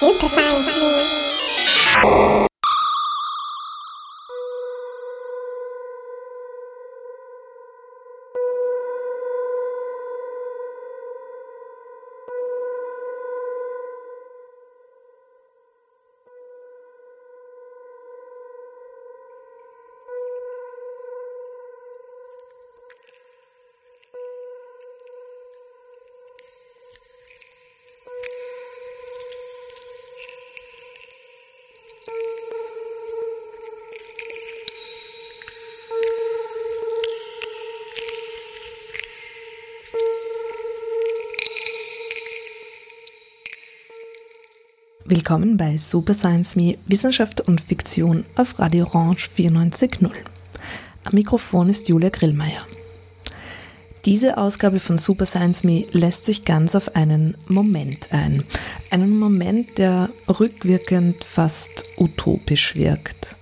Super Science Willkommen bei Super Science Me Wissenschaft und Fiktion auf Radio Orange 94.0. Am Mikrofon ist Julia Grillmeier. Diese Ausgabe von Super Science Me lässt sich ganz auf einen Moment ein. Einen Moment, der rückwirkend fast utopisch wirkt.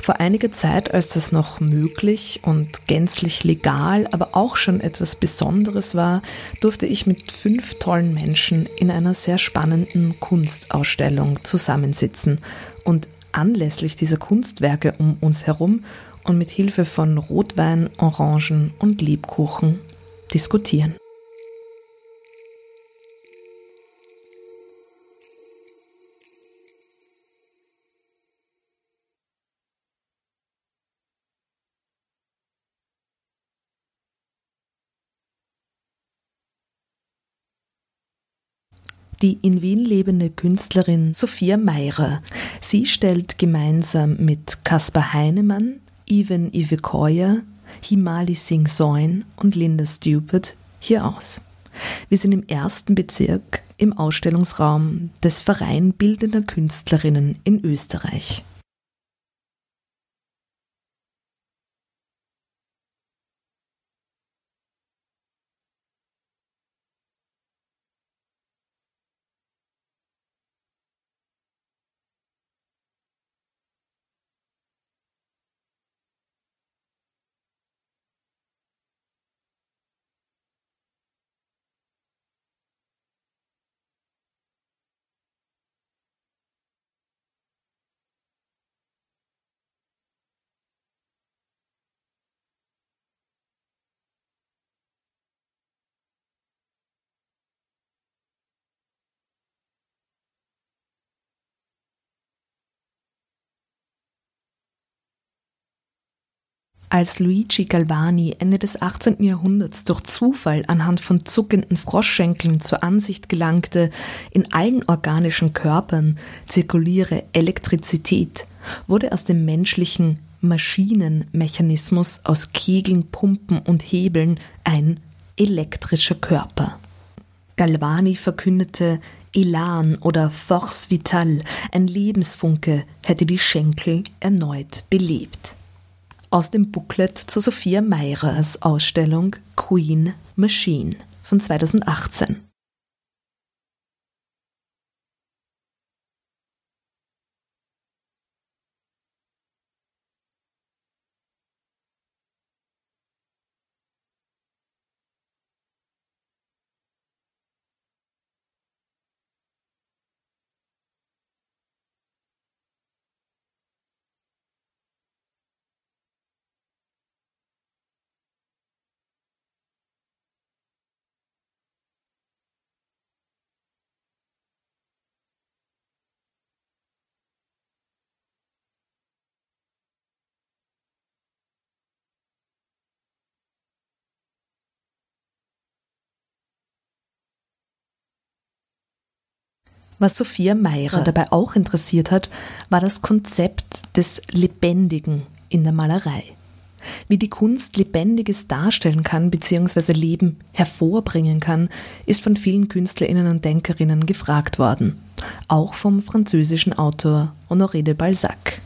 Vor einiger Zeit, als das noch möglich und gänzlich legal, aber auch schon etwas Besonderes war, durfte ich mit fünf tollen Menschen in einer sehr spannenden Kunstausstellung zusammensitzen und anlässlich dieser Kunstwerke um uns herum und mit Hilfe von Rotwein, Orangen und Lebkuchen diskutieren. Die in Wien lebende Künstlerin Sophia Meirer. Sie stellt gemeinsam mit Caspar Heinemann, Ivan Ivekoya, Himali Singh Soin und Linda Stupid hier aus. Wir sind im ersten Bezirk im Ausstellungsraum des Verein Bildender Künstlerinnen in Österreich. Als Luigi Galvani Ende des 18. Jahrhunderts durch Zufall anhand von zuckenden Froschschenkeln zur Ansicht gelangte, in allen organischen Körpern zirkuliere Elektrizität, wurde aus dem menschlichen Maschinenmechanismus aus Kegeln, Pumpen und Hebeln ein elektrischer Körper. Galvani verkündete, Elan oder Force Vital, ein Lebensfunke, hätte die Schenkel erneut belebt aus dem Booklet zu Sophia Meyrers Ausstellung Queen Machine von 2018. Was Sophia Meirer dabei auch interessiert hat, war das Konzept des Lebendigen in der Malerei. Wie die Kunst Lebendiges darstellen kann bzw. Leben hervorbringen kann, ist von vielen Künstlerinnen und Denkerinnen gefragt worden. Auch vom französischen Autor Honoré de Balzac.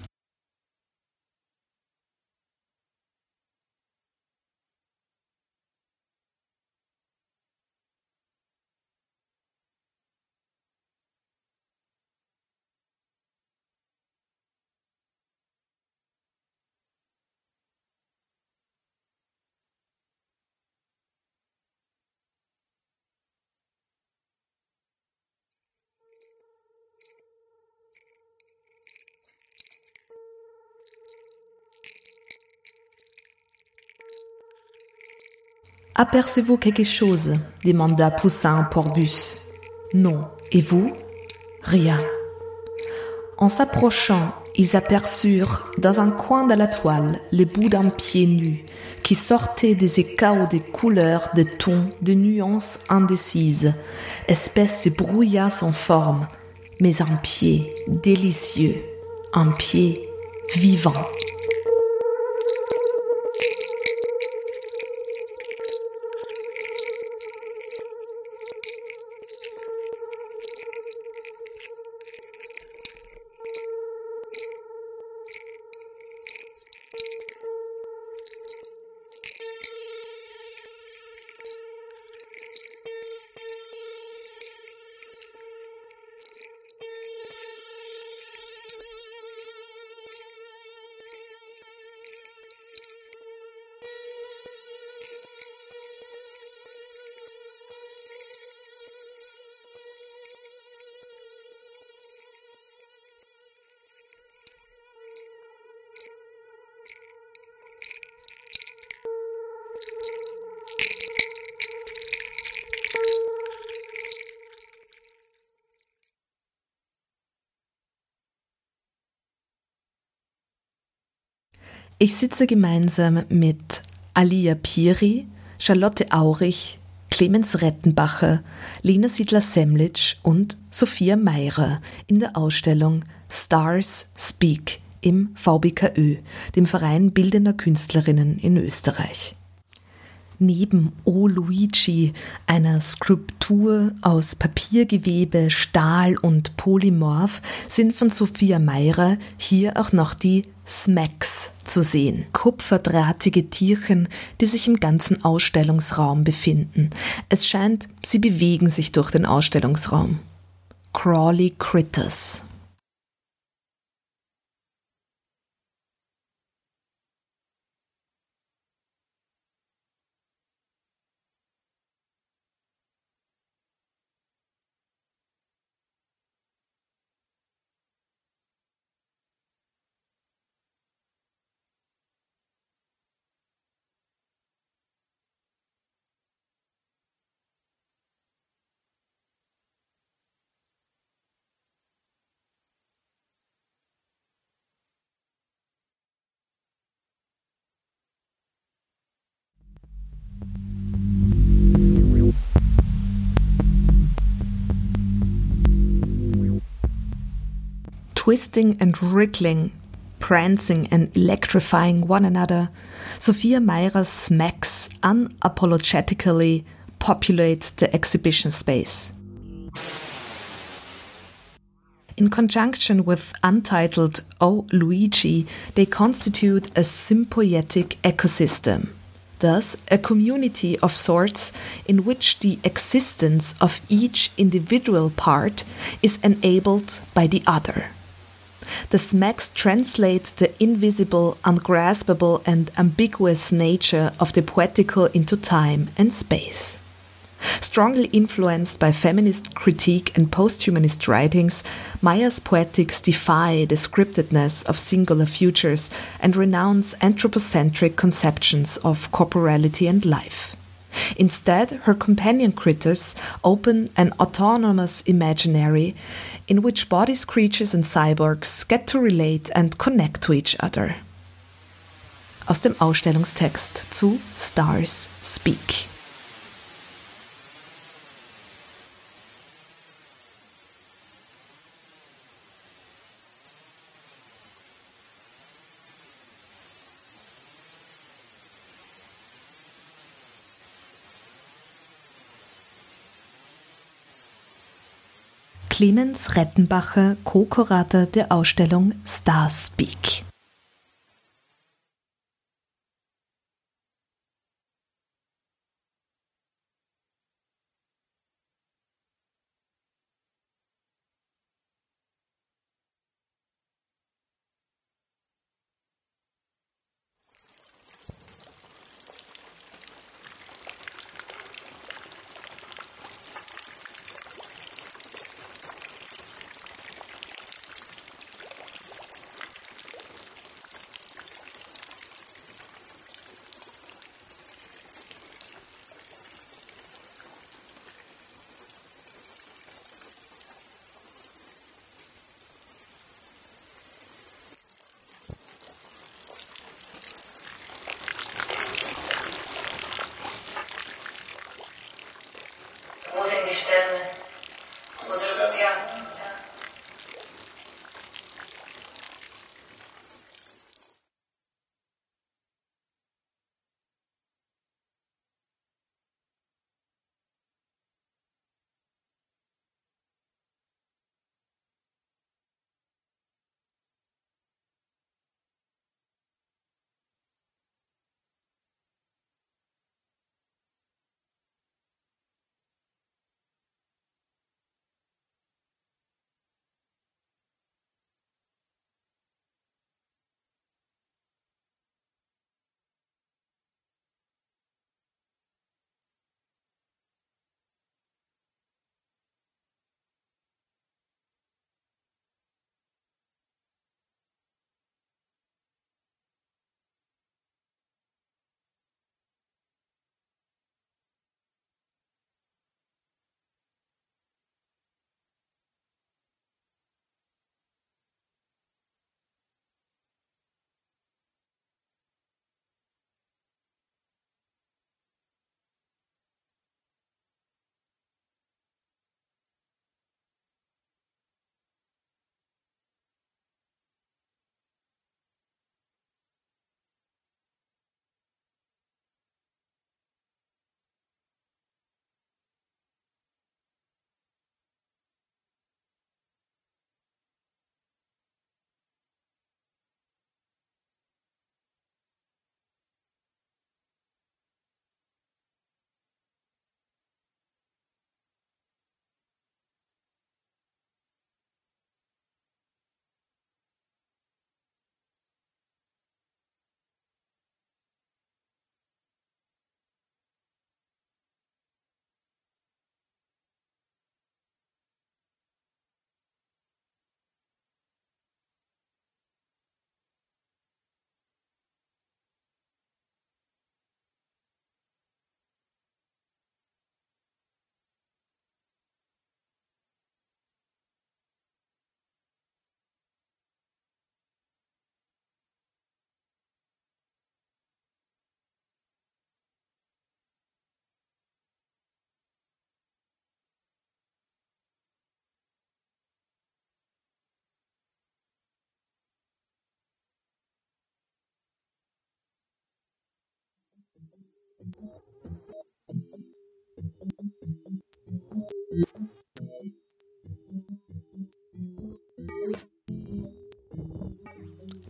Apercevez-vous quelque chose? demanda Poussin Porbus. Non. Et vous? Rien. En s'approchant, ils aperçurent dans un coin de la toile les bouts d'un pied nu qui sortait des écailles des couleurs, des tons, de nuances indécises, espèce de brouillard sans forme, mais un pied délicieux, un pied vivant. Ich sitze gemeinsam mit Alia Piri, Charlotte Aurich, Clemens Rettenbacher, Lena Siedler-Semlitsch und Sophia Meirer in der Ausstellung Stars Speak im VBKÖ, dem Verein Bildender Künstlerinnen in Österreich. Neben O Luigi, einer Skulptur aus Papiergewebe, Stahl und Polymorph, sind von Sophia Meirer hier auch noch die Smacks zu sehen. Kupferdrahtige Tierchen, die sich im ganzen Ausstellungsraum befinden. Es scheint, sie bewegen sich durch den Ausstellungsraum. Crawley Critters. Twisting and wriggling, prancing and electrifying one another, Sophia Meyrer's smacks unapologetically populate the exhibition space. In conjunction with untitled O Luigi, they constitute a symbiotic ecosystem, thus, a community of sorts in which the existence of each individual part is enabled by the other. The smacks translate the invisible, ungraspable, and ambiguous nature of the poetical into time and space. Strongly influenced by feminist critique and post-humanist writings, Meyer's poetics defy the scriptedness of singular futures and renounce anthropocentric conceptions of corporality and life. Instead, her companion critters open an autonomous imaginary in which bodies, creatures and cyborgs get to relate and connect to each other. Aus dem Ausstellungstext zu Stars Speak. Clemens Rettenbacher, Co-Kurator der Ausstellung Starspeak.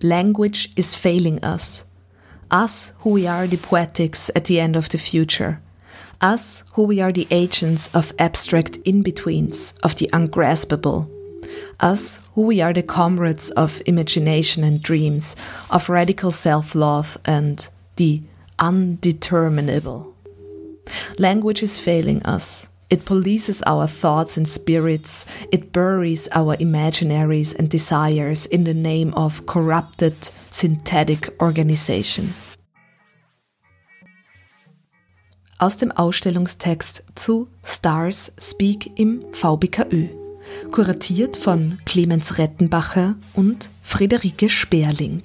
Language is failing us. Us who we are the poetics at the end of the future. Us who we are the agents of abstract in betweens, of the ungraspable. Us who we are the comrades of imagination and dreams, of radical self love and the undeterminable. Language is failing us. It polices our thoughts and spirits. It buries our imaginaries and desires in the name of corrupted synthetic organization. Aus dem Ausstellungstext zu Stars Speak im VBKÖ. Kuratiert von Clemens Rettenbacher und Friederike Sperling.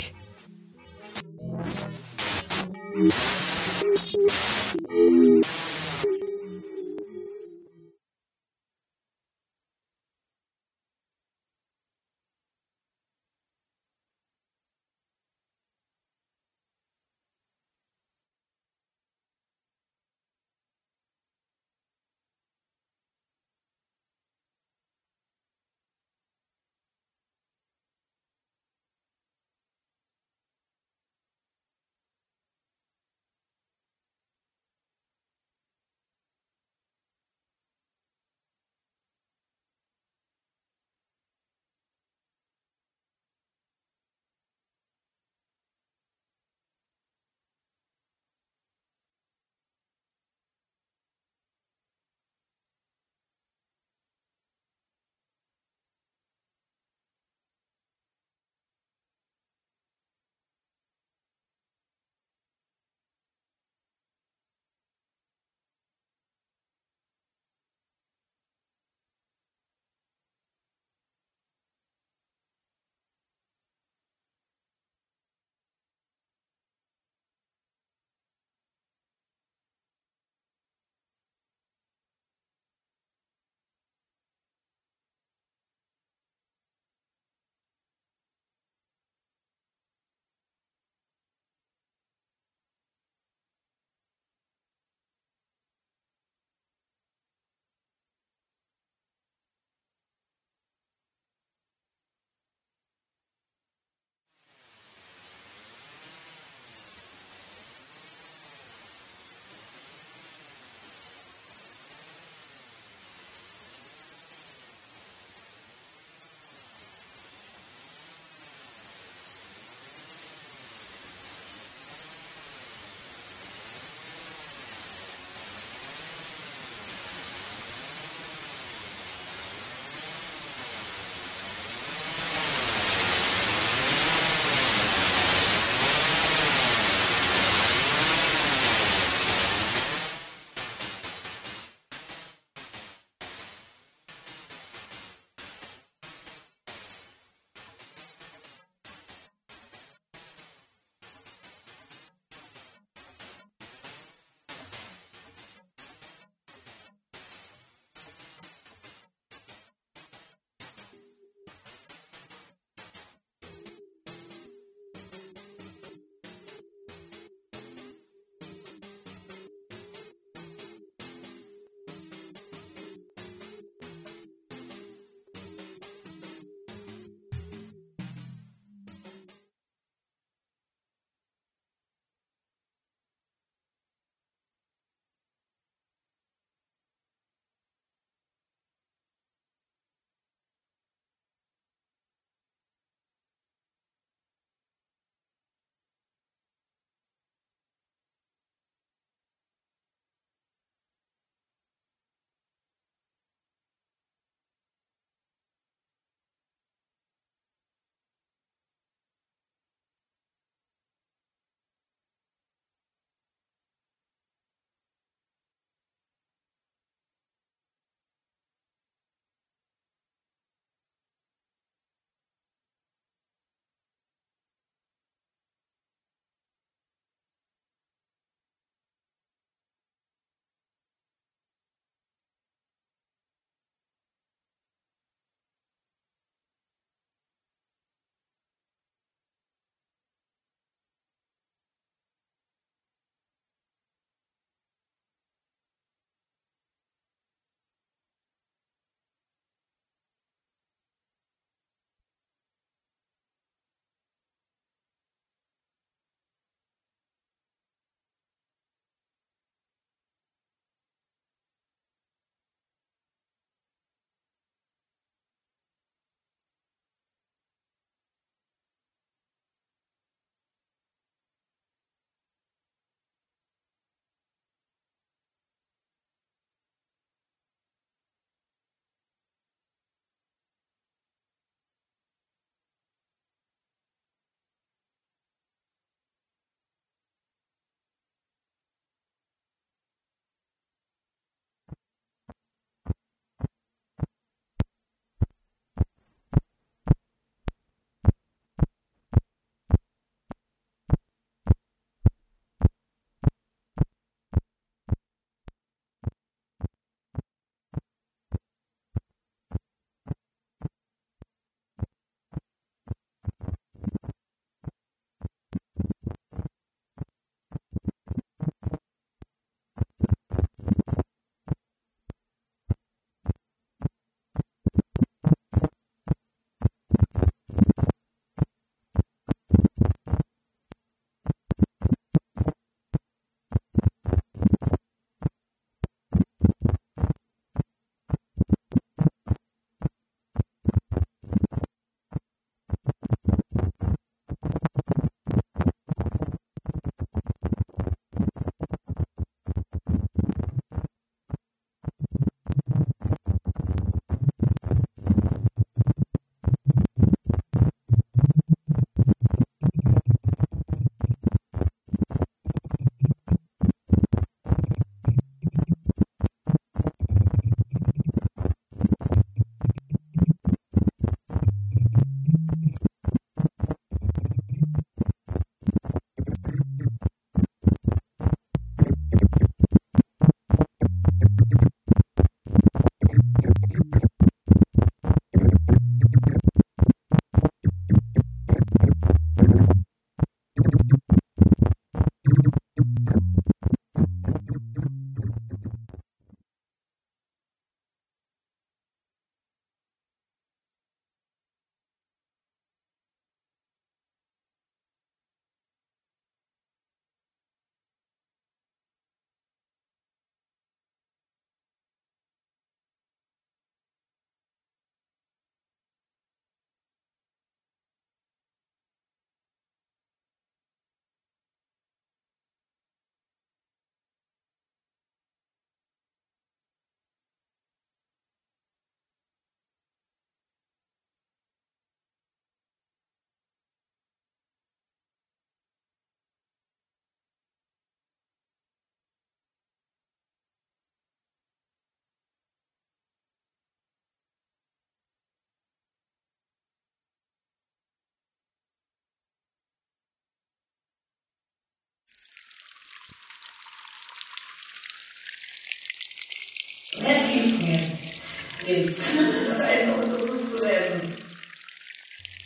Wer hilft mir?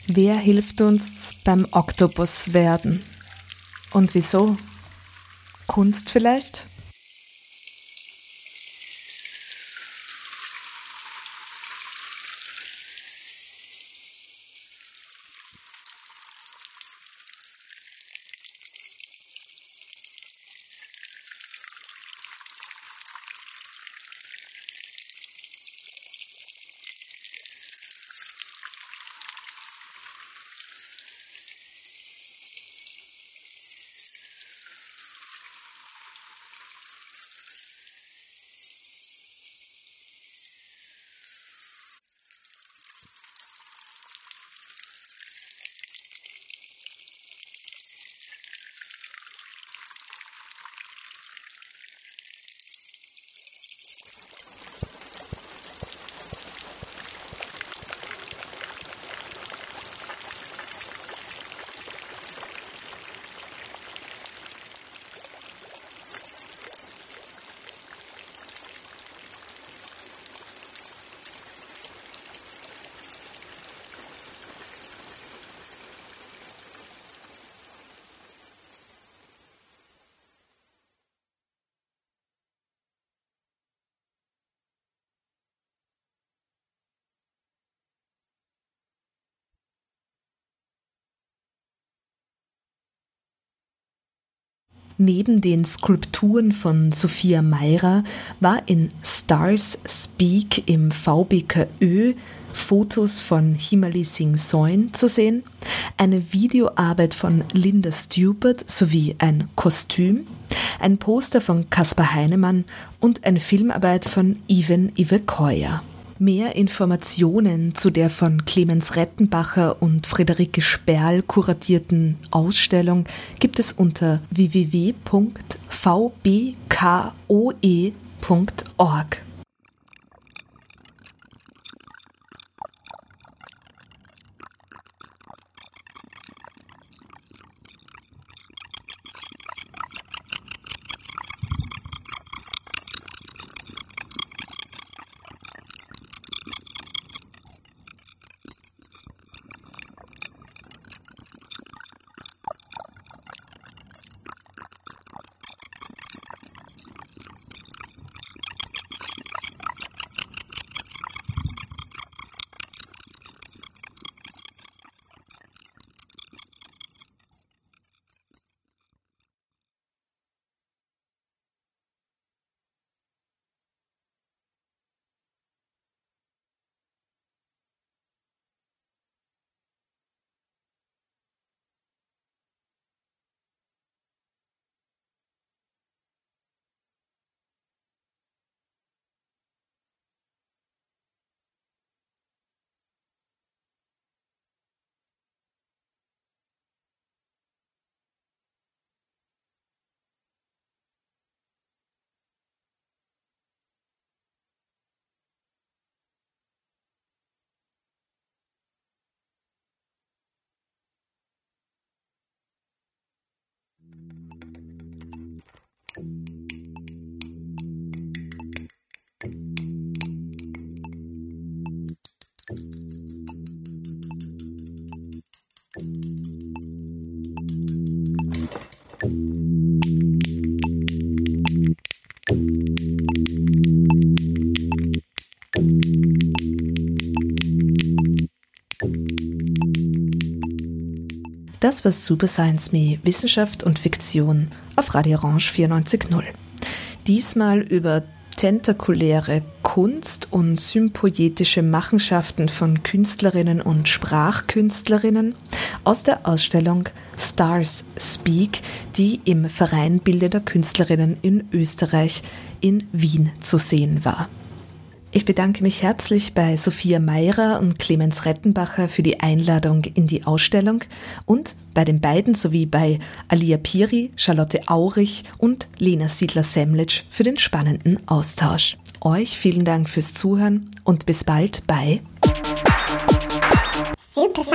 Wer hilft uns beim Oktopus werden? Und wieso? Kunst vielleicht? Neben den Skulpturen von Sophia Meirer war in Stars Speak im VBKÖ Fotos von Himali Singh Soin zu sehen, eine Videoarbeit von Linda Stupert sowie ein Kostüm, ein Poster von Caspar Heinemann und eine Filmarbeit von Ivan Ivekoya. Mehr Informationen zu der von Clemens Rettenbacher und Friederike Sperl kuratierten Ausstellung gibt es unter www.vbkoe.org. Das war Super Science Me, Wissenschaft und Fiktion auf Radio Orange 94.0. Diesmal über tentakuläre Kunst und sympoetische Machenschaften von Künstlerinnen und Sprachkünstlerinnen aus der Ausstellung Stars Speak, die im Verein Bildender Künstlerinnen in Österreich in Wien zu sehen war. Ich bedanke mich herzlich bei Sophia Meirer und Clemens Rettenbacher für die Einladung in die Ausstellung und bei den beiden sowie bei Alia Piri, Charlotte Aurich und Lena Siedler-Semlitsch für den spannenden Austausch. Euch vielen Dank fürs Zuhören und bis bald bei Super.